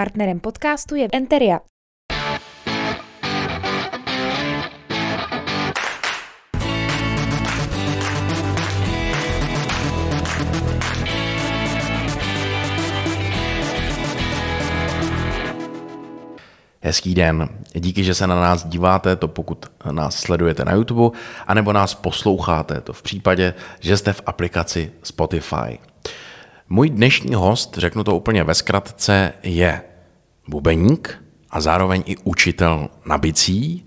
Partnerem podcastu je Enteria. Hezký den. Díky, že se na nás díváte, to pokud nás sledujete na YouTube, anebo nás posloucháte, to v případě, že jste v aplikaci Spotify. Můj dnešní host, řeknu to úplně ve zkratce, je bubeník a zároveň i učitel na bicí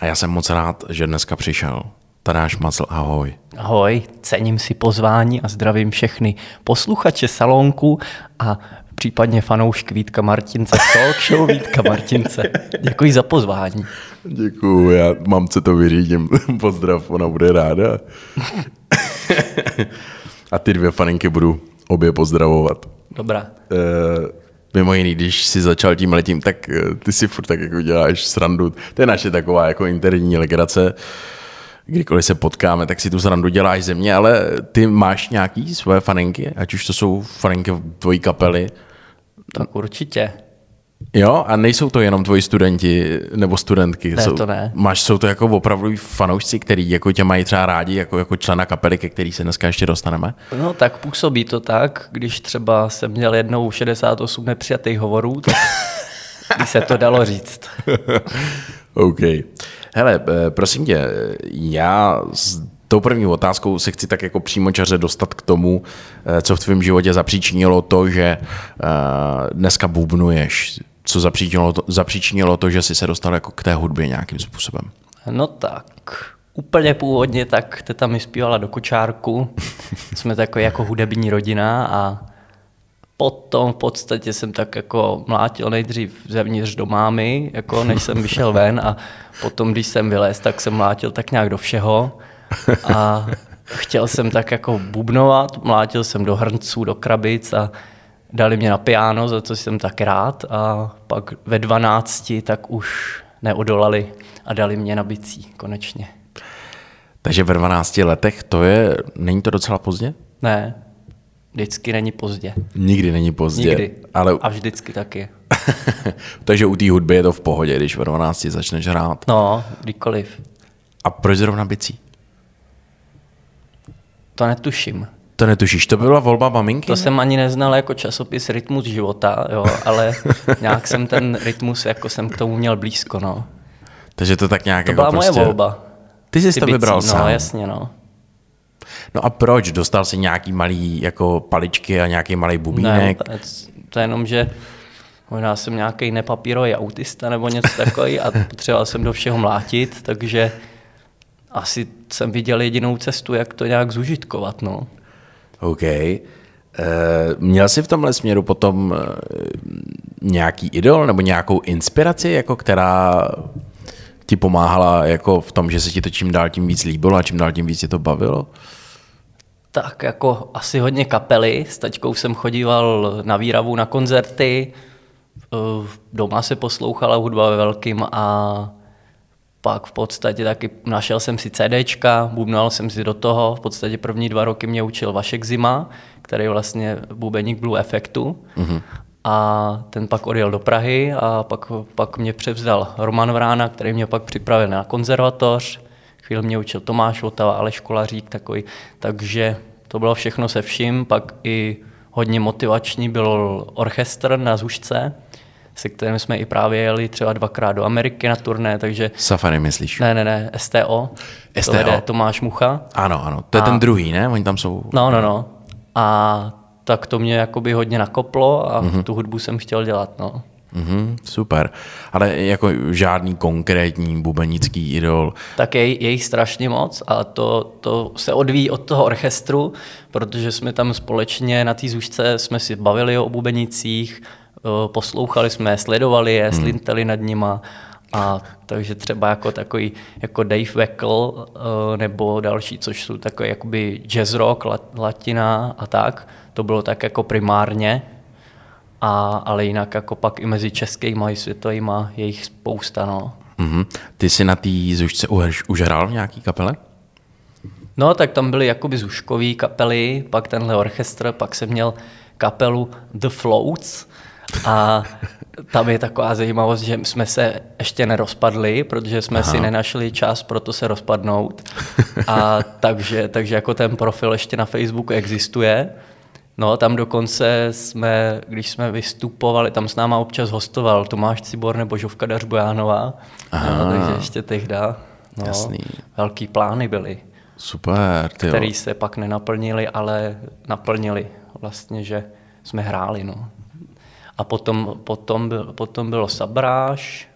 a já jsem moc rád, že dneska přišel. Tadáš Macl, ahoj. Ahoj, cením si pozvání a zdravím všechny posluchače salonku a případně fanoušky Vítka Martince, talk show Vítka Martince. Děkuji za pozvání. Děkuji, já mamce to vyřídím. Pozdrav, ona bude ráda. a ty dvě faninky budu obě pozdravovat. Dobrá. E, mimo jiný, když jsi začal tím letím, tak eh, ty si furt tak jako děláš srandu. To je naše taková jako interní legrace. Kdykoliv se potkáme, tak si tu srandu děláš ze mě, ale ty máš nějaký svoje faninky, ať už to jsou faninky tvojí kapely, tak určitě. Jo, a nejsou to jenom tvoji studenti nebo studentky. Ne, jsou, to ne. Máš, jsou to jako opravdu fanoušci, který jako tě mají třeba rádi jako, jako člena kapely, ke který se dneska ještě dostaneme? No tak působí to tak, když třeba jsem měl jednou 68 nepřijatých hovorů, tak by se to dalo říct. OK. Hele, eh, prosím tě, já tou první otázkou se chci tak jako přímo čaře dostat k tomu, eh, co v tvém životě zapříčinilo to, že eh, dneska bubnuješ. Co zapříčinilo to, zapříčinilo to, že jsi se dostal jako k té hudbě nějakým způsobem? No tak, úplně původně tak teta mi zpívala do kočárku. Jsme takový jako hudební rodina a potom v podstatě jsem tak jako mlátil nejdřív zevnitř do mámy, jako než jsem vyšel ven a potom, když jsem vylez, tak jsem mlátil tak nějak do všeho a chtěl jsem tak jako bubnovat, mlátil jsem do hrnců, do krabic a dali mě na piano, za co jsem tak rád a pak ve 12 tak už neodolali a dali mě na bicí konečně. Takže ve 12 letech to je, není to docela pozdě? Ne, vždycky není pozdě. Nikdy není pozdě. Nikdy. Ale... A vždycky taky. Takže u té hudby je to v pohodě, když ve 12 začneš hrát. No, kdykoliv. A proč zrovna bicí? To netuším. To netušíš, to byla volba maminky? To ne? jsem ani neznal jako časopis Rytmus života, jo, ale nějak jsem ten rytmus, jako jsem k tomu měl blízko, no. Takže to tak nějak to jako byla prostě... moje volba. Ty jsi to vybral no, sám. No, jasně, no. No a proč? Dostal jsi nějaký malý jako paličky a nějaký malý bubínek? Ne, to je jenom, že možná jsem nějaký nepapírový autista nebo něco takový a potřeboval jsem do všeho mlátit, takže asi jsem viděl jedinou cestu, jak to nějak zužitkovat. No. OK. E, měl jsi v tomhle směru potom e, nějaký idol nebo nějakou inspiraci, jako která ti pomáhala jako v tom, že se ti to čím dál tím víc líbilo a čím dál tím víc tě to bavilo? Tak jako asi hodně kapely. S taťkou jsem chodíval na výravu na koncerty, eh, doma se poslouchala hudba ve velkým a pak v podstatě taky našel jsem si CDčka, bubnal jsem si do toho, v podstatě první dva roky mě učil Vašek Zima, který je vlastně bubeník Blue Effectu. Mm-hmm. A ten pak odjel do Prahy a pak, pak mě převzal Roman Vrána, který mě pak připravil na konzervatoř. Chvíli mě učil Tomáš Votava, ale školařík takový. Takže to bylo všechno se vším. Pak i hodně motivační byl orchestr na Zušce, se kterým jsme i právě jeli třeba dvakrát do Ameriky na turné, takže... Safari myslíš? Ne, ne, ne, STO. STO. To Tomáš Mucha. Ano, ano, to je a... ten druhý, ne? Oni tam jsou... No, no, no. A tak to mě jakoby hodně nakoplo a mm-hmm. tu hudbu jsem chtěl dělat, no. Mm-hmm, super. Ale jako žádný konkrétní bubenický idol. Tak je, je jich strašně moc a to, to se odvíjí od toho orchestru, protože jsme tam společně na té zůžce jsme si bavili o bubenicích, poslouchali jsme, sledovali je, hmm. slintali nad nima a takže třeba jako takový jako Dave Weckl nebo další, což jsou takové jakoby jazz rock, latina a tak, to bylo tak jako primárně, a, ale jinak jako pak i mezi českými i světovými je jich spousta. No. Mm-hmm. Ty jsi na té zušce už, už hrál v nějaký kapele? No, tak tam byly jakoby zuškový kapely, pak tenhle orchestr, pak jsem měl kapelu The Floats a tam je taková zajímavost, že jsme se ještě nerozpadli, protože jsme Aha. si nenašli čas pro to se rozpadnout. A takže, takže jako ten profil ještě na Facebooku existuje. No, tam dokonce jsme, když jsme vystupovali, tam s náma občas hostoval Tomáš Cibor nebo Žovka Dařbojánová, no, takže ještě tehda no, Jasný. velký plány byly. Super, ty Který se pak nenaplnili, ale naplnili vlastně, že jsme hráli. No. A potom, potom, byl, potom bylo Sabráš,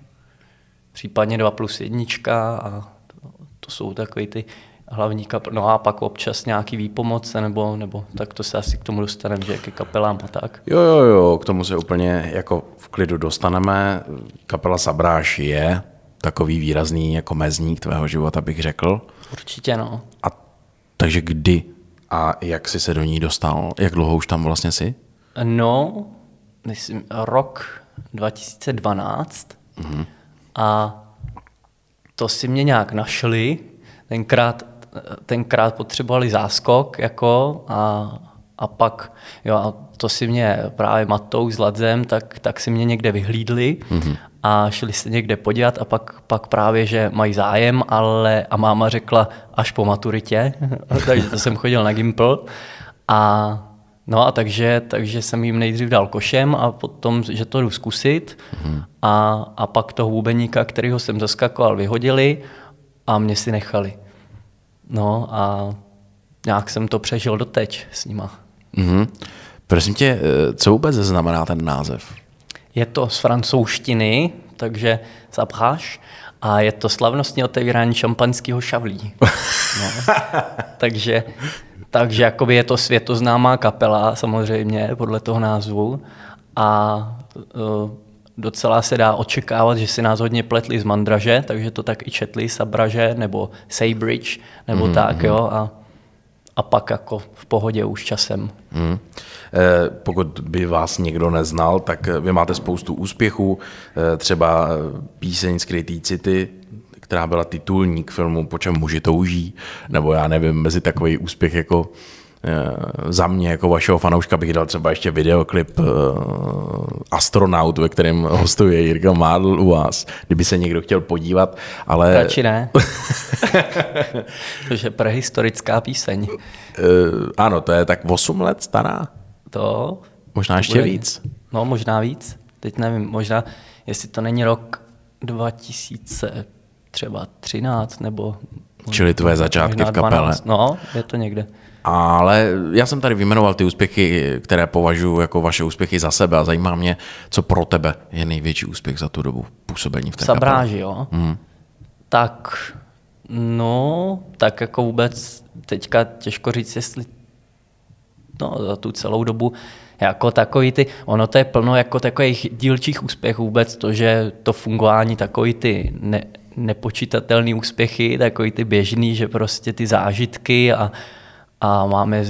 případně 2 plus jednička a to, to jsou takové ty hlavní kapel, no a pak občas nějaký výpomoce, nebo, nebo tak to se asi k tomu dostaneme, že ke kapelám a tak. Jo, jo, jo, k tomu se úplně jako v klidu dostaneme. Kapela Sabráš je takový výrazný jako mezník tvého života, bych řekl. Určitě, no. A takže kdy a jak jsi se do ní dostal? Jak dlouho už tam vlastně jsi? No, myslím, rok 2012 mm-hmm. a to si mě nějak našli. Tenkrát, tenkrát potřebovali záskok jako a, a pak, jo, a to si mě právě Matou s Ladzem, tak, tak si mě někde vyhlídli mm-hmm. a šli se někde podívat a pak, pak právě, že mají zájem, ale a máma řekla až po maturitě, takže to jsem chodil na Gimple a No a takže, takže jsem jim nejdřív dal košem a potom, že to jdu zkusit mm-hmm. a, a pak toho hůbeníka, kterýho jsem zaskakoval, vyhodili a mě si nechali. No a nějak jsem to přežil doteď s nima. Mm-hmm. Prosím tě, eh, co vůbec znamená ten název? Je to z francouzštiny, takže zapráš, a je to slavnostní otevírání šampaňského šavlí. No. takže takže jakoby je to světoznámá kapela samozřejmě podle toho názvu a uh, docela se dá očekávat, že si nás hodně pletli z Mandraže, takže to tak i četli Sabraže nebo Saybridge nebo mm-hmm. tak, jo, a, a pak jako v pohodě už časem. Mm. Eh, pokud by vás někdo neznal, tak vy máte spoustu úspěchů, eh, třeba píseň Skrytý city, která byla titulní k filmu Po čem muži touží, nebo já nevím, mezi takový úspěch jako eh, za mě jako vašeho fanouška bych dal třeba ještě videoklip uh, Astronaut, ve kterém hostuje Jirka Mádl u vás, kdyby se někdo chtěl podívat, ale... Radši ne. Což je prehistorická píseň. Uh, ano, to je tak 8 let stará. To... Možná ještě bude... víc. No, možná víc. Teď nevím, možná, jestli to není rok 2000, třeba 13 nebo... Čili tvoje začátky v kapele. No, je to někde. Ale já jsem tady vyjmenoval ty úspěchy, které považuji jako vaše úspěchy za sebe a zajímá mě, co pro tebe je největší úspěch za tu dobu působení v té Sabráži, jo? Hmm. Tak, no, tak jako vůbec teďka těžko říct, jestli no, za tu celou dobu jako takový ty, ono to je plno jako takových dílčích úspěchů vůbec, to, že to fungování takový ty ne, nepočítatelné úspěchy, takový ty běžný, že prostě ty zážitky a, a máme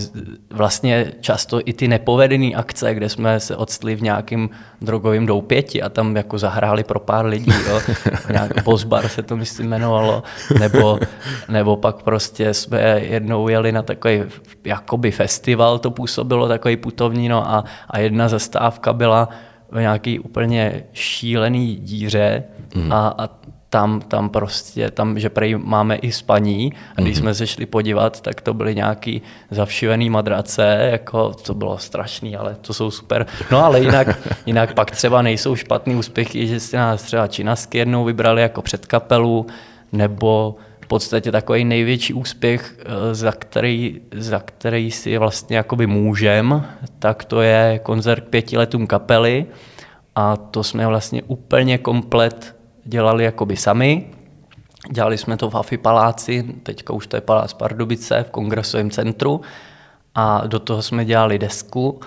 vlastně často i ty nepovedené akce, kde jsme se odstli v nějakým drogovým doupěti a tam jako zahráli pro pár lidí, jo. nějak Bosbar se to myslím jmenovalo, nebo, nebo pak prostě jsme jednou jeli na takový jakoby festival, to působilo takový putovní, no a, a jedna zastávka byla v nějaký úplně šílený díře mm. a, a tam, tam prostě, tam, že prej máme i spaní a když mm-hmm. jsme se šli podívat, tak to byly nějaký zavšivený madrace, jako to bylo strašný, ale to jsou super. No ale jinak, jinak pak třeba nejsou špatný úspěchy, že si nás třeba činasky jednou vybrali jako předkapelu, nebo v podstatě takový největší úspěch, eh, za který, za který si vlastně jakoby můžem, tak to je koncert pěti letům kapely a to jsme vlastně úplně komplet dělali jakoby sami. Dělali jsme to v Hafi paláci, teďka už to je Palác Pardubice v kongresovém centru a do toho jsme dělali desku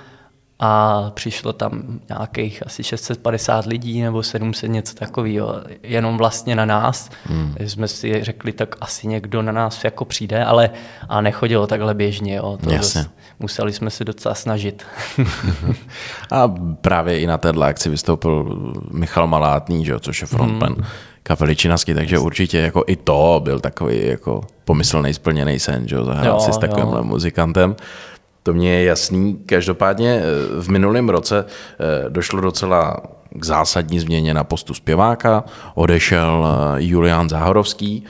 a přišlo tam nějakých asi 650 lidí nebo 700 něco takového, jenom vlastně na nás. Hmm. jsme si řekli, tak asi někdo na nás jako přijde, ale a nechodilo takhle běžně. Jo. To Jasně. Dost, museli jsme se docela snažit. a právě i na této akci vystoupil Michal Malátný, že, což je frontman hmm. kapely Činasky, takže určitě jako i to byl takový jako pomyslný splněný sen, že, zahrát jo, si s takovým muzikantem. To mě je jasný. Každopádně eh, v minulém roce eh, došlo docela k zásadní změně na postu zpěváka, odešel eh, Julián Záhorovský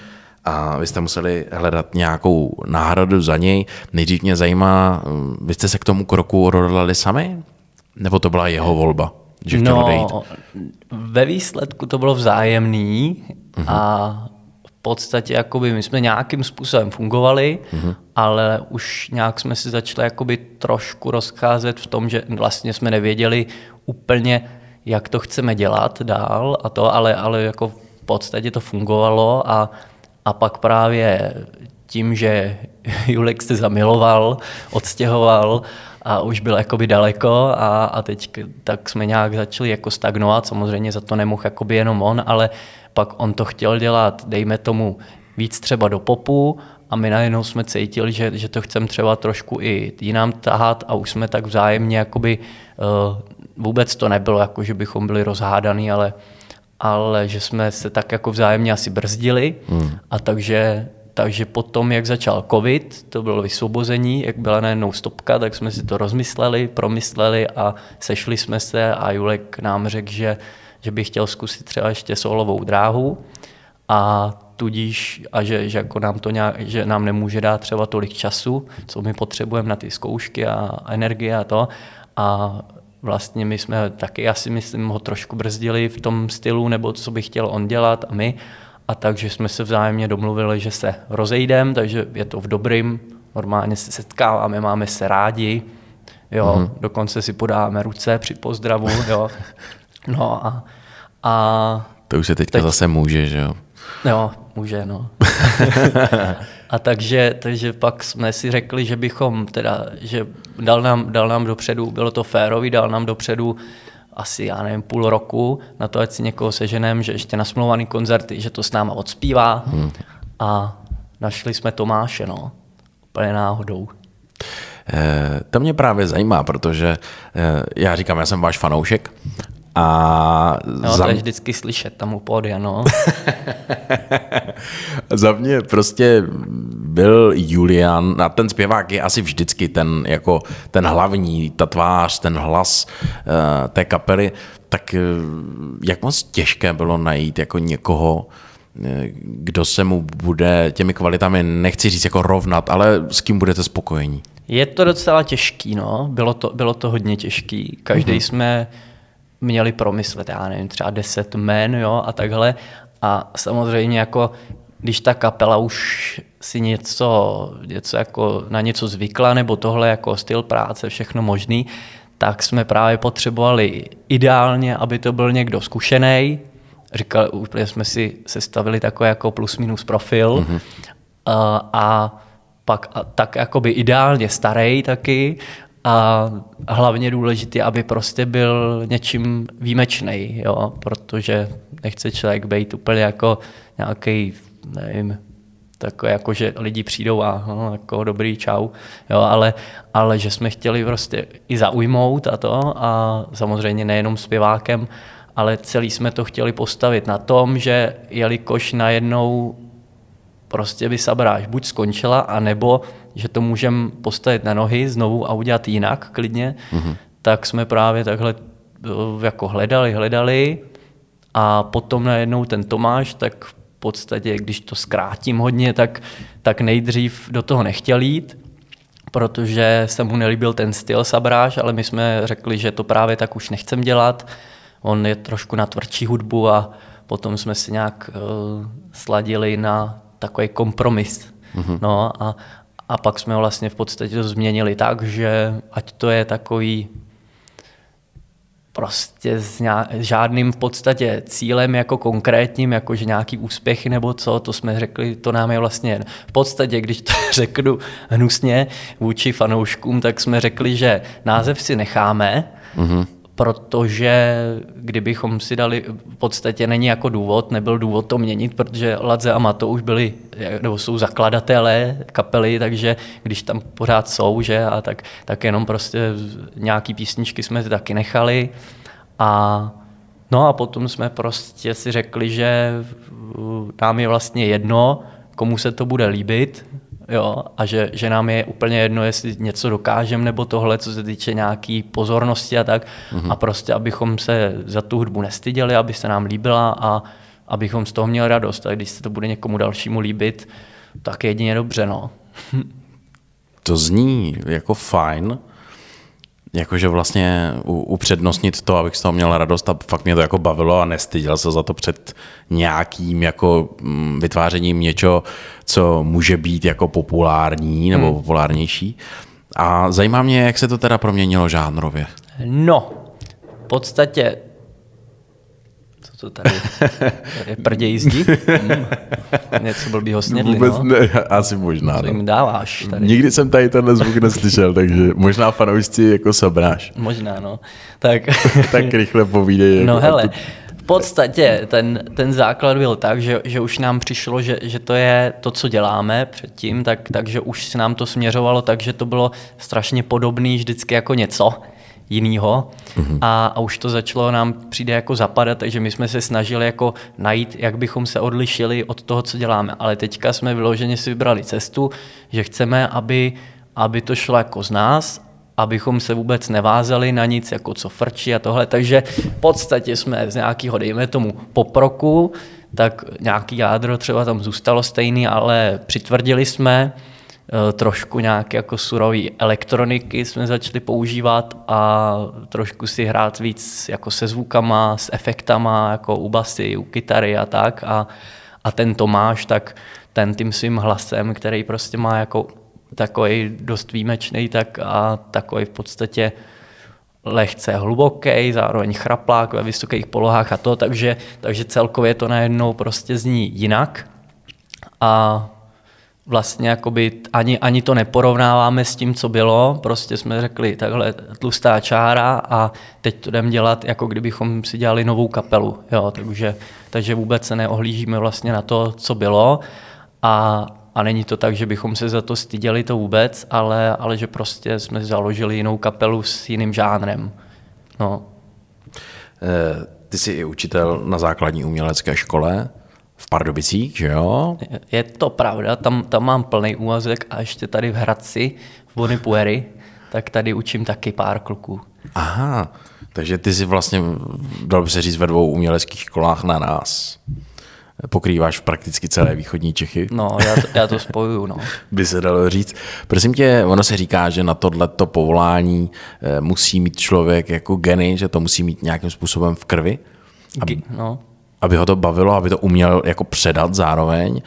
a vy jste museli hledat nějakou náhradu za něj. Nejdřív mě zajímá, vy jste se k tomu kroku odhodlali sami? Nebo to byla jeho volba, že chtěl no, odejít? ve výsledku to bylo vzájemný uh-huh. a v podstatě jakoby my jsme nějakým způsobem fungovali, uh-huh. ale už nějak jsme si začali jakoby trošku rozcházet v tom, že vlastně jsme nevěděli úplně, jak to chceme dělat dál a to, ale, ale jako v podstatě to fungovalo a, a pak právě tím, že Julek se zamiloval, odstěhoval a už byl jakoby daleko a, a teď tak jsme nějak začali jako stagnovat, samozřejmě za to nemohl jakoby jenom on, ale pak on to chtěl dělat, dejme tomu, víc třeba do popu a my najednou jsme cítili, že, že to chceme třeba trošku i jinam tahat a už jsme tak vzájemně jakoby uh, vůbec to nebylo, jako že bychom byli rozhádaný, ale, ale že jsme se tak jako vzájemně asi brzdili hmm. a takže takže potom, jak začal covid, to bylo vysvobození, jak byla najednou stopka, tak jsme si to rozmysleli, promysleli a sešli jsme se a Julek nám řekl, že, že by chtěl zkusit třeba ještě solovou dráhu a tudíž, a že, že, jako nám to nějak, že nám nemůže dát třeba tolik času, co my potřebujeme na ty zkoušky a energie a to. A vlastně my jsme taky, asi myslím, ho trošku brzdili v tom stylu, nebo co by chtěl on dělat a my. A takže jsme se vzájemně domluvili, že se rozejdeme, takže je to v dobrým, normálně se setkáváme, máme se rádi, jo, mm. dokonce si podáme ruce při pozdravu, jo. No a, a to už se teďka teď, zase může, že jo? Jo, může, no. a takže, takže pak jsme si řekli, že bychom teda, že dal nám, dal nám dopředu, bylo to férový, dal nám dopředu asi, já nevím, půl roku na to, ať si někoho seženem, že ještě nasmluvaný koncerty, že to s náma odspívá hmm. a našli jsme Tomáše, no, úplně náhodou. Eh, to mě právě zajímá, protože eh, já říkám, já jsem váš fanoušek a no, za... to je vždycky slyšet tam u pódia, no. za mě prostě byl Julian, a ten zpěvák je asi vždycky ten, jako ten hlavní, ta tvář, ten hlas uh, té kapely, tak uh, jak moc těžké bylo najít jako někoho, eh, kdo se mu bude těmi kvalitami, nechci říct jako rovnat, ale s kým budete spokojení? Je to docela těžký, no. Bylo to, bylo to hodně těžký. Každý mm-hmm. jsme měli promyslet, já nevím, třeba deset men, jo, a takhle. A samozřejmě jako, když ta kapela už si něco, něco jako na něco zvykla, nebo tohle jako styl práce, všechno možný, tak jsme právě potřebovali ideálně, aby to byl někdo zkušený. Říkal, úplně jsme si sestavili takový jako plus minus profil mm-hmm. a, a pak a, tak jakoby ideálně starý taky a hlavně důležité, aby prostě byl něčím výjimečný, jo, protože nechce člověk být úplně jako nějaký, nevím, takové jako, že lidi přijdou a no, jako dobrý čau, jo, ale, ale že jsme chtěli prostě i zaujmout a to a samozřejmě nejenom zpěvákem, ale celý jsme to chtěli postavit na tom, že jelikož najednou prostě by Sabráž buď skončila, anebo že to můžeme postavit na nohy znovu a udělat jinak klidně, mm-hmm. tak jsme právě takhle eh, jako hledali, hledali a potom najednou ten Tomáš, tak v podstatě, když to zkrátím hodně, tak, tak nejdřív do toho nechtěl jít, protože se mu nelíbil ten styl Sabráž, ale my jsme řekli, že to právě tak už nechcem dělat. On je trošku na tvrdší hudbu a potom jsme si nějak uh, sladili na takový kompromis. Mm-hmm. No a, a pak jsme vlastně v podstatě to změnili tak, že ať to je takový prostě s žádným v podstatě cílem jako konkrétním, jako že nějaký úspěchy nebo co, to jsme řekli, to nám je vlastně v podstatě, když to řeknu hnusně vůči fanouškům, tak jsme řekli, že název si necháme, mm-hmm protože kdybychom si dali, v podstatě není jako důvod, nebyl důvod to měnit, protože Ladze a Mato už byli, nebo jsou zakladatelé kapely, takže když tam pořád jsou, že, a tak, tak jenom prostě nějaký písničky jsme taky nechali. A no a potom jsme prostě si řekli, že nám je vlastně jedno, komu se to bude líbit, jo, a že, že nám je úplně jedno, jestli něco dokážeme nebo tohle, co se týče nějaký pozornosti a tak. Mm-hmm. A prostě, abychom se za tu hudbu nestyděli, aby se nám líbila a abychom z toho měli radost. A když se to bude někomu dalšímu líbit, tak jedině dobře, no. to zní jako fajn, jakože vlastně upřednostnit to, abych z toho měl radost a fakt mě to jako bavilo a nestyděl se za to před nějakým jako mm, vytvářením něčeho, co může být jako populární nebo hmm. populárnější. A zajímá mě, jak se to teda proměnilo žánrově. No, v podstatě to tady, tady prdě jízdí? Hmm. Něco blbýho snědli, Vůbec no? ne, asi možná. Co jim dáváš tady? Nikdy jsem tady tenhle zvuk neslyšel, takže možná fanoušci jako sobráš. Možná, no. Tak, tak rychle povídej. No jako hele, v podstatě ten, ten základ byl tak, že, že už nám přišlo, že, že to je to, co děláme předtím, tak, takže už se nám to směřovalo tak, že to bylo strašně podobné vždycky jako něco jinýho mm-hmm. a, a už to začalo nám přijde jako zapadat, takže my jsme se snažili jako najít, jak bychom se odlišili od toho, co děláme. Ale teďka jsme vyloženě si vybrali cestu, že chceme, aby, aby to šlo jako z nás, abychom se vůbec nevázali na nic, jako co frčí a tohle. Takže v podstatě jsme z nějakého, dejme tomu, poproku, tak nějaký jádro třeba tam zůstalo stejný, ale přitvrdili jsme, trošku nějaké jako surové elektroniky jsme začali používat a trošku si hrát víc jako se zvukama, s efektama, jako u basy, u kytary a tak. A, a ten Tomáš, tak ten tím svým hlasem, který prostě má jako takový dost výjimečný, tak a takový v podstatě lehce hluboký, zároveň chraplák ve vysokých polohách a to, takže, takže celkově to najednou prostě zní jinak. A vlastně jakoby ani, ani to neporovnáváme s tím, co bylo, prostě jsme řekli takhle tlustá čára a teď to jdeme dělat, jako kdybychom si dělali novou kapelu, jo, takže, takže vůbec se neohlížíme vlastně na to, co bylo a, a není to tak, že bychom se za to styděli to vůbec, ale, ale že prostě jsme založili jinou kapelu s jiným žánrem. No. Eh, ty jsi i učitel na základní umělecké škole v Pardubicích, že jo? Je to pravda, tam, tam mám plný úvazek a ještě tady v Hradci, v Bonipueri, tak tady učím taky pár kluků. Aha, takže ty jsi vlastně, dal by se říct, ve dvou uměleckých školách na nás. Pokrýváš prakticky celé východní Čechy. No, já to, já to spojuju, no. by se dalo říct. Prosím tě, ono se říká, že na tohleto povolání eh, musí mít člověk jako geny, že to musí mít nějakým způsobem v krvi. Aby... No aby ho to bavilo, aby to uměl jako předat zároveň.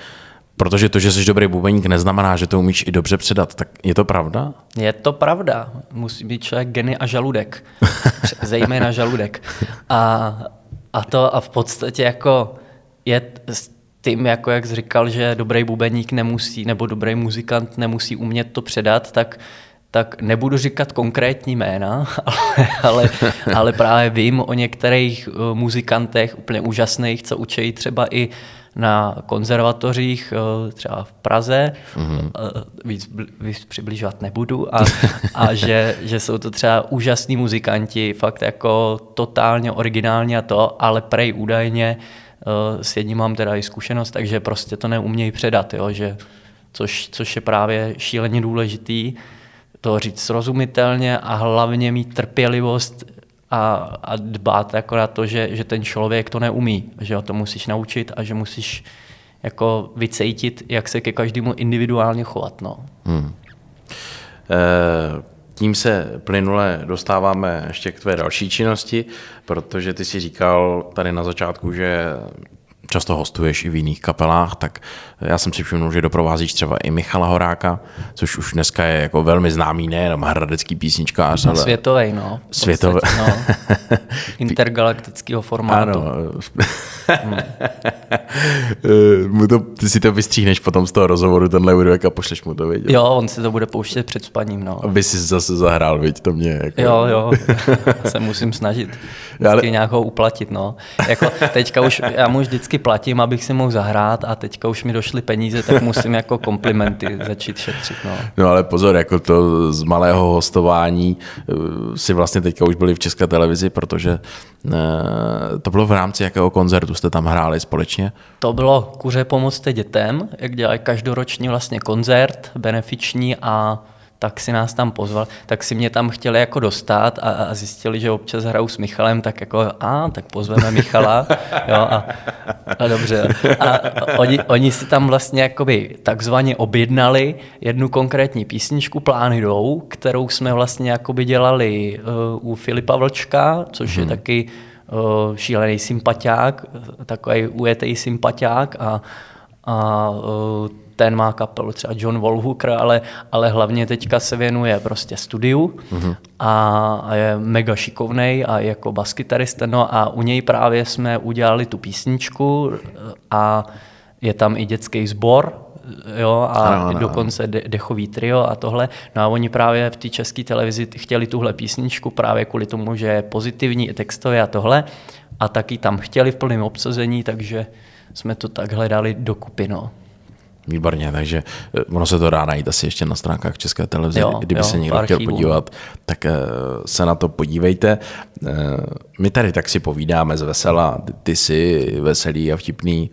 Protože to, že jsi dobrý bubeník, neznamená, že to umíš i dobře předat. Tak je to pravda? Je to pravda. Musí být člověk geny a žaludek. Zejména žaludek. A, a to a v podstatě jako je s tím, jako jak jsi říkal, že dobrý bubeník nemusí, nebo dobrý muzikant nemusí umět to předat, tak tak nebudu říkat konkrétní jména, ale, ale, ale právě vím o některých eh, muzikantech úplně úžasných, co učí třeba i na konzervatořích, eh, třeba v Praze, mm-hmm. víc, víc přibližovat nebudu, a, a že, že jsou to třeba úžasní muzikanti, fakt jako totálně originální a to, ale prej údajně s jedním mám teda i zkušenost, takže prostě to neumějí předat, jo, že, což, což je právě šíleně důležitý, to říct srozumitelně a hlavně mít trpělivost a, a dbát jako na to, že, že ten člověk to neumí, že ho to musíš naučit a že musíš jako vycejtit, jak se ke každému individuálně chovat. No. Hmm. E, tím se plynule dostáváme ještě k tvé další činnosti, protože ty si říkal tady na začátku, že často hostuješ i v jiných kapelách, tak já jsem si všiml, že doprovázíš třeba i Michala Horáka, což už dneska je jako velmi známý, nejenom hradecký písničkář, ale... Světový, no. Světový. No. Intergalaktického formátu. Ano. mu to, ty si to vystříhneš potom z toho rozhovoru, tenhle úryvek a pošleš mu to, vidět. Jo, on si to bude pouštět před spaním, no. Aby si zase zahrál, viď, to mě jako... Jo, jo, se musím snažit vždycky Ale... nějakou uplatit, no. Jako teďka už, já mu vždycky platím, abych si mohl zahrát a teďka už mi došly peníze, tak musím jako komplimenty začít šetřit. No. no ale pozor, jako to z malého hostování eh, si vlastně teďka už byli v České televizi, protože eh, to bylo v rámci jakého koncertu jste tam hráli společně? To bylo Kuře pomocte dětem, jak dělají každoročně vlastně koncert benefiční a tak si nás tam pozval, tak si mě tam chtěli jako dostat a, a zjistili, že občas hraju s Michalem, tak jako a, tak pozveme Michala, jo, a, a dobře. A oni, oni si tam vlastně jakoby takzvaně objednali jednu konkrétní písničku Plány jdou, kterou jsme vlastně jakoby dělali uh, u Filipa Vlčka, což hmm. je mhm. taky uh, šílený sympatiák, takový ujetý sympatiák a, a uh, ten má kapelu, třeba John Wolhooker, ale, ale hlavně teďka se věnuje prostě studiu mm-hmm. a, a je mega šikovnej a jako baskytarista, no a u něj právě jsme udělali tu písničku a je tam i dětský sbor, jo, a ano, ano. dokonce de- dechový trio a tohle. No a oni právě v té české televizi chtěli tuhle písničku právě kvůli tomu, že je pozitivní i textově a tohle a taky tam chtěli v plném obsazení, takže jsme to tak hledali dokupy, no. Výborně, takže eh, ono se to dá najít asi ještě na stránkách České televize. Jo, Kdyby jo, se někdo chtěl podívat, tak eh, se na to podívejte. Eh, my tady tak si povídáme z vesela, ty jsi veselý a vtipný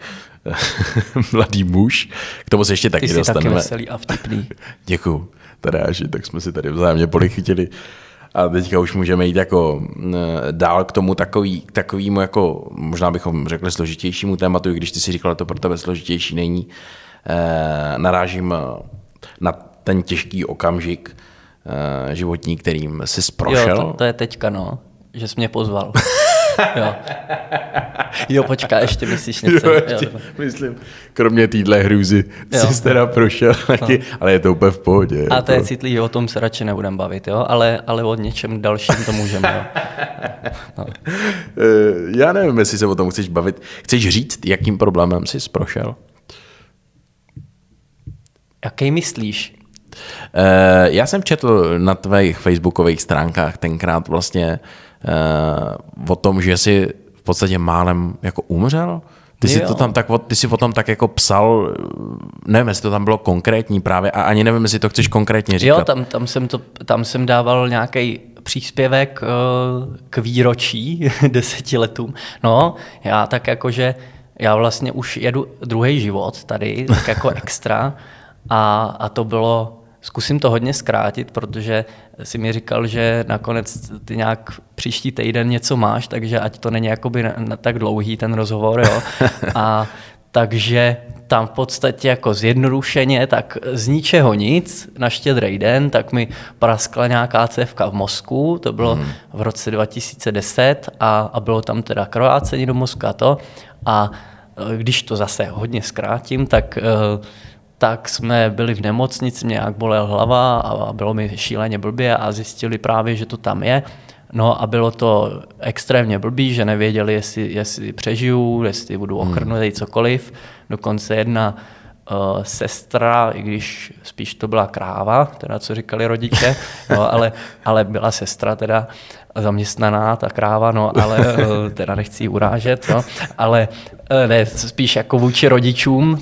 mladý muž. K tomu se ještě taky ty jsi dostaneme. Taky veselý a vtipný. Děkuju. Teda, že tak jsme si tady vzájemně polichytili. A teďka už můžeme jít jako dál k tomu takový, takovýmu jako, možná bychom řekli složitějšímu tématu, i když ty si říkal, že to pro tebe složitější není. Eh, narážím eh, na ten těžký okamžik eh, životní, kterým jsi prošel. Jo, to, to je teďka, no, že jsi mě pozval. jo. jo, počká, ještě myslíš něco? Jo, ještě, jo. myslím, kromě týdle hrůzy jo. jsi teda prošel taky, no. ale je to úplně v pohodě. A to je citlivý, o tom se radši nebudem bavit, jo? Ale, ale o něčem dalším to můžeme. Jo? No. Já nevím, jestli se o tom chceš bavit. Chceš říct, jakým problémem jsi prošel? Jaký myslíš? Uh, já jsem četl na tvých facebookových stránkách tenkrát vlastně uh, o tom, že jsi v podstatě málem jako umřel. Ty jsi, to tam tak, ty jsi o tom tak jako psal, nevím, jestli to tam bylo konkrétní právě, a ani nevím, jestli to chceš konkrétně říkat. Jo, tam, tam, jsem, to, tam jsem dával nějaký příspěvek uh, k výročí deseti letům. No, já tak jakože, já vlastně už jedu druhý život tady, tak jako extra. A, a to bylo, zkusím to hodně zkrátit, protože si mi říkal, že nakonec ty nějak příští týden něco máš, takže ať to není jakoby na, na tak dlouhý ten rozhovor, jo. A takže tam v podstatě jako zjednodušeně, tak z ničeho nic, na štědrý den, tak mi praskla nějaká cévka v mozku, to bylo hmm. v roce 2010 a, a bylo tam teda krvácení do mozku a to. A e, když to zase hodně zkrátím, tak uh, tak jsme byli v nemocnici, mě jak bolel hlava a bylo mi šíleně blbě a zjistili právě, že to tam je. No a bylo to extrémně blbý, že nevěděli, jestli, jestli přežiju, jestli budu hmm. ochrnutý, cokoliv. Dokonce jedna uh, sestra, i když spíš to byla kráva, teda co říkali rodiče, no, ale, ale byla sestra teda zaměstnaná, ta kráva, no, ale uh, teda nechci ji urážet, no, ale uh, ne, spíš jako vůči rodičům, uh,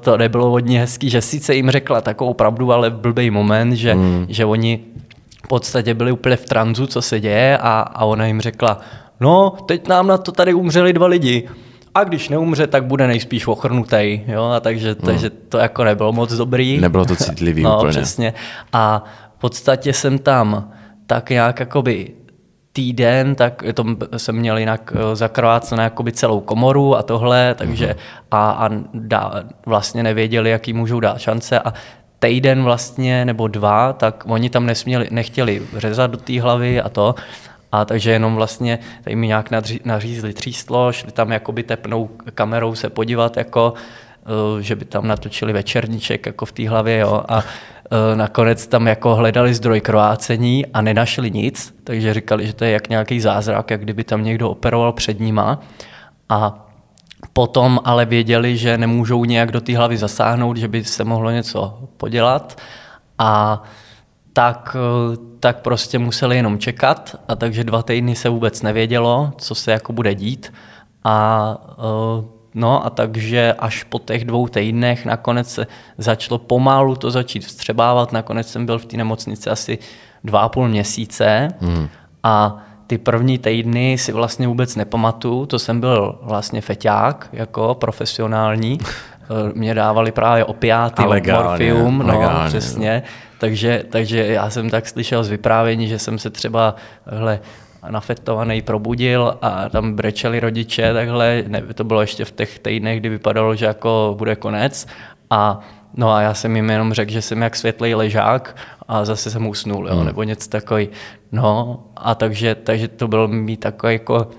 to nebylo hodně hezký, že sice jim řekla takovou pravdu, ale v blbý moment, že, hmm. že oni v podstatě byli úplně v tranzu, co se děje a, a ona jim řekla, no, teď nám na to tady umřeli dva lidi a když neumře, tak bude nejspíš ochrnutý, jo, a takže, hmm. takže to jako nebylo moc dobrý. Nebylo to citlivý no, úplně. přesně. A v podstatě jsem tam tak nějak jakoby týden, tak to jsem měl jinak eh, zakrvácené jakoby celou komoru a tohle, takže hmm. a, a dá, vlastně nevěděli, jaký můžou dát šance a týden vlastně nebo dva, tak oni tam nesměli, nechtěli řezat do té hlavy a to a takže jenom vlastně tady mi nějak nařízli tříslo, šli tam jakoby tepnou kamerou se podívat, jako, eh, že by tam natočili večerníček jako v té hlavě, jo, a eh, nakonec tam jako hledali zdroj krvácení a nenašli nic, takže říkali, že to je jak nějaký zázrak, jak kdyby tam někdo operoval před nima. A Potom ale věděli, že nemůžou nějak do té hlavy zasáhnout, že by se mohlo něco podělat. A tak, eh, tak prostě museli jenom čekat a takže dva týdny se vůbec nevědělo, co se jako bude dít a uh, No a takže až po těch dvou týdnech nakonec se začalo pomalu to začít vstřebávat. Nakonec jsem byl v té nemocnici asi dva a půl měsíce hmm. a ty první týdny si vlastně vůbec nepamatuju, to jsem byl vlastně feťák, jako profesionální, mě dávali právě opiáty, legálně, morfium, no, legálně, přesně. Takže, takže já jsem tak slyšel z vyprávění, že jsem se třeba hle, nafetovaný probudil a tam brečeli rodiče takhle, ne, to bylo ještě v těch týdnech, kdy vypadalo, že jako bude konec a No a já jsem jim jenom řekl, že jsem jak světlej ležák a zase jsem usnul, jo, hmm. nebo něco takový. No a takže, takže to bylo mít takový jako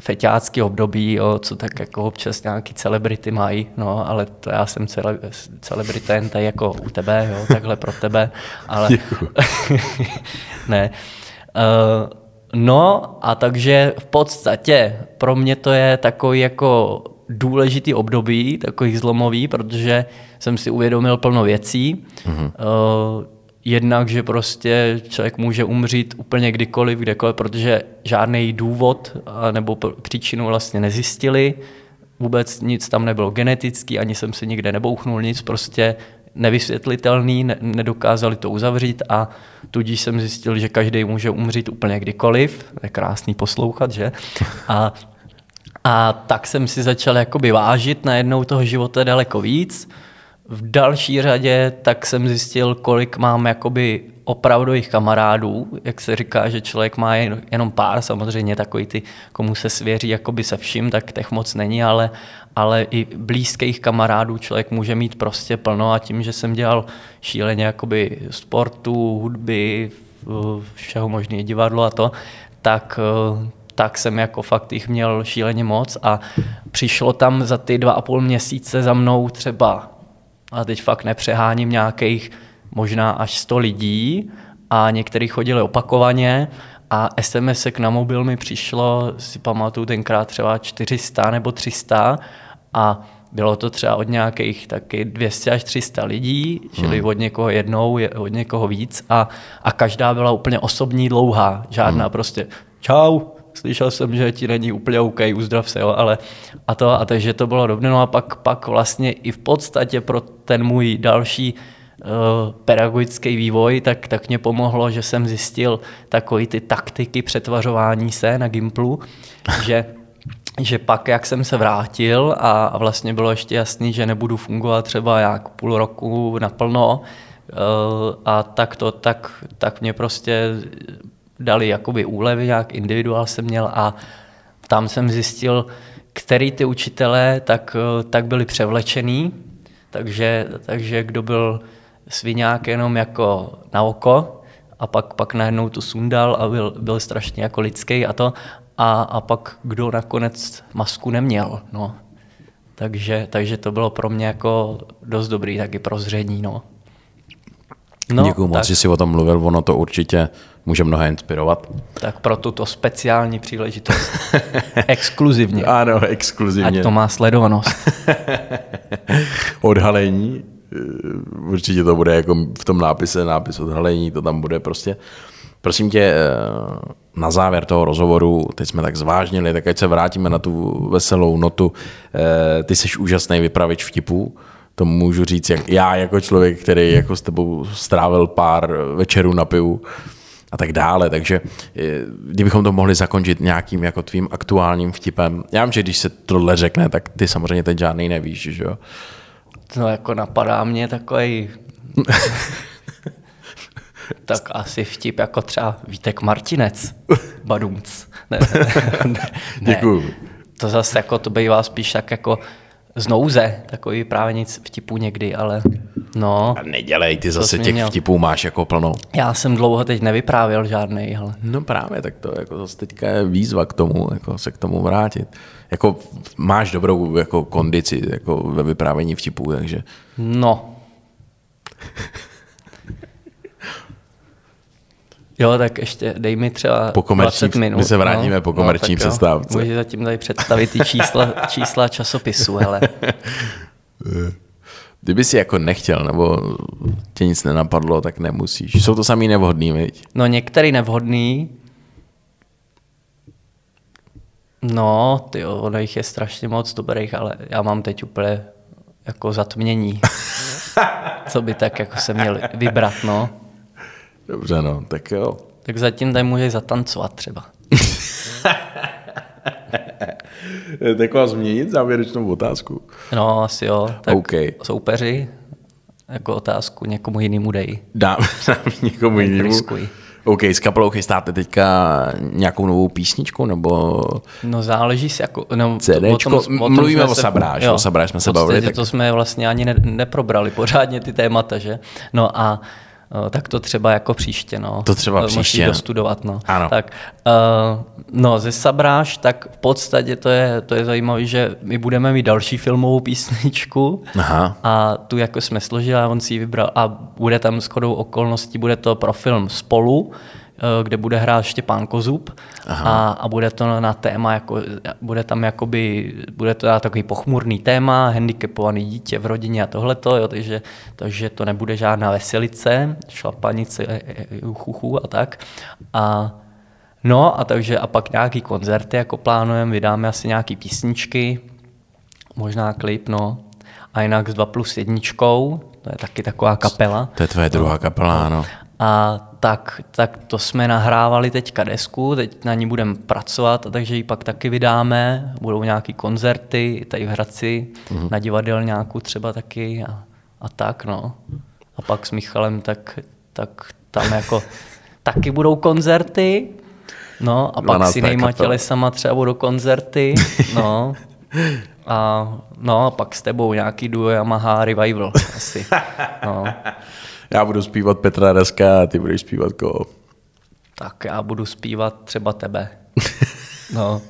feťácký období, jo, co tak jako občas nějaký celebrity mají, no, ale to já jsem cele, celebrita jen tady jako u tebe, jo, takhle pro tebe, ale ne. Uh, no a takže v podstatě pro mě to je takový jako důležitý období, takový zlomový, protože jsem si uvědomil plno věcí. Mm-hmm. Uh, jednak, že prostě člověk může umřít úplně kdykoliv, kdekoliv, protože žádný důvod nebo příčinu vlastně nezjistili. Vůbec nic tam nebylo genetický, ani jsem se nikde nebouchnul, nic prostě nevysvětlitelný, ne- nedokázali to uzavřít a tudíž jsem zjistil, že každý může umřít úplně kdykoliv. Je krásný poslouchat, že? A, a tak jsem si začal jakoby vážit najednou toho života daleko víc v další řadě tak jsem zjistil, kolik mám jakoby opravdových kamarádů, jak se říká, že člověk má jenom pár, samozřejmě takový ty, komu se svěří jakoby se vším, tak těch moc není, ale, ale i blízkých kamarádů člověk může mít prostě plno a tím, že jsem dělal šíleně jakoby sportu, hudby, všeho možné divadlo a to, tak tak jsem jako fakt jich měl šíleně moc a přišlo tam za ty dva a půl měsíce za mnou třeba a teď fakt nepřeháním nějakých možná až 100 lidí. A někteří chodili opakovaně. A SMS na mobil mi přišlo, si pamatuju tenkrát třeba 400 nebo 300 a bylo to třeba od nějakých taky 200 až 300 lidí, čili hmm. od někoho jednou, od někoho víc. A, a každá byla úplně osobní dlouhá, žádná hmm. prostě čau, slyšel jsem, že ti není úplně OK, uzdrav se, jo, ale a to, a takže to bylo dobré, no a pak, pak vlastně i v podstatě pro ten můj další uh, pedagogický vývoj, tak, tak mě pomohlo, že jsem zjistil takový ty taktiky přetvařování se na Gimplu, že že pak, jak jsem se vrátil a, a vlastně bylo ještě jasný, že nebudu fungovat třeba jak půl roku naplno, uh, a tak to, tak, tak mě prostě dali jakoby úlevy, jak individuál jsem měl a tam jsem zjistil, který ty učitelé tak, tak byli převlečený, takže, takže kdo byl sviňák jenom jako na oko a pak, pak najednou to sundal a byl, byl strašně jako lidský a to a, a pak kdo nakonec masku neměl, no. Takže, takže to bylo pro mě jako dost dobrý taky prozření, no. No, Děkuji moc, že jsi o tom mluvil, ono to určitě může mnohé inspirovat. Tak pro tuto speciální příležitost. exkluzivně. Ano, exkluzivně. Ať to má sledovanost. odhalení. Určitě to bude jako v tom nápise, nápis odhalení, to tam bude prostě. Prosím tě, eh, na závěr toho rozhovoru, teď jsme tak zvážnili, tak ať se vrátíme na tu veselou notu. Eh, ty jsi úžasný vypravič vtipů to můžu říct, jak já jako člověk, který jako s tebou strávil pár večerů na pivu a tak dále, takže eh, kdybychom to mohli zakončit nějakým jako tvým aktuálním vtipem. Já vím, že když se tohle řekne, tak ty samozřejmě teď žádný nevíš, že jo? No jako napadá mě takový tak asi vtip jako třeba Vítek Martinec, Badumc. Ne, ne, ne, Děkuju. To zase jako to bývá spíš tak jako z nouze, takový právě nic vtipů někdy, ale no. A nedělej, ty zase těch měl. vtipů máš jako plno. Já jsem dlouho teď nevyprávěl žádný, ale. No právě, tak to jako zase teďka je výzva k tomu, jako se k tomu vrátit. Jako máš dobrou jako kondici jako ve vyprávění vtipů, takže. No. Jo, tak ještě dej mi třeba po 20 minut. My se vrátíme no, po komerční no, přestávce. Můžeš zatím tady představit ty čísla, čísla časopisu, hele. Kdyby si jako nechtěl, nebo tě nic nenapadlo, tak nemusíš. Jsou to samý nevhodný, viď? No některý nevhodný. No, ty ono jich je strašně moc dobrých, ale já mám teď úplně jako zatmění. Co by tak jako se měl vybrat, no. Dobře, no, tak jo. Tak zatím tady můžeš zatancovat třeba. tak vás změnit závěrečnou otázku? No, asi jo. Tak okay. soupeři, jako otázku někomu jinému dej. Dám, dám někomu jinému. Riskuj. OK, s kapelou chystáte teďka nějakou novou písničku, nebo... No záleží si jako... No, CDčko, o tom, o tom mluvíme o Sabráš, o Sabráš jsme se bavili. Tak... to jsme vlastně ani ne, neprobrali pořádně ty témata, že? No a tak to třeba jako příště, no. To třeba příště. Musíš dostudovat, no. Ano. Tak, uh, no, ze Sabráš, tak v podstatě to je, to je zajímavé, že my budeme mít další filmovou písničku Aha. a tu jako jsme složili a on si ji vybral a bude tam shodou okolností, bude to pro film Spolu, Eh, kde bude hrát Štěpán Kozub a, a, bude to na téma, jako, bude tam jakoby, bude to takový pochmurný téma, handicapovaný dítě v rodině a tohleto, jo, takže, takže to nebude žádná veselice, šlapanice, eh, eh, chuchu a tak. A No a takže a pak nějaký koncerty jako plánujeme, vydáme asi nějaký písničky, možná klip, no. A jinak s 2 plus jedničkou, to je taky taková kapela. To je tvoje druhá kapela, ano. A tak, tak to jsme nahrávali teďka desku, teď na ní budeme pracovat, takže ji pak taky vydáme. Budou nějaký koncerty tady v Hradci, mm-hmm. na divadelňáku třeba taky a, a tak, no. A pak s Michalem tak, tak tam jako taky budou koncerty, no a pak s jinýma tělesama třeba budou koncerty, no. A no a pak s tebou nějaký duo Yamaha Revival asi, no. Já budu zpívat Petra Reska a ty budeš zpívat koho? Tak já budu zpívat třeba tebe. No.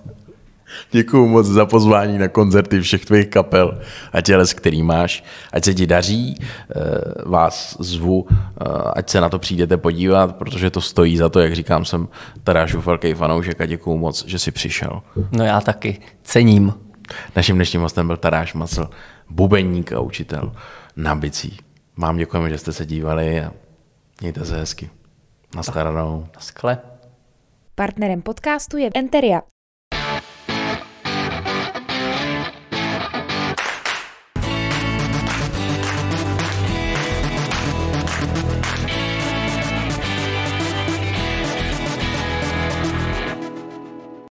Děkuji moc za pozvání na koncerty všech tvých kapel a těles, který máš. Ať se ti daří, eh, vás zvu, eh, ať se na to přijdete podívat, protože to stojí za to, jak říkám, jsem Tarášův velký fanoušek a děkuji moc, že jsi přišel. No já taky cením. Naším dnešním hostem byl Taráš Macl, bubeník a učitel na bicí. Vám děkujeme, že jste se dívali a mějte se hezky. Naschledanou. Naschle. Partnerem podcastu je Enteria,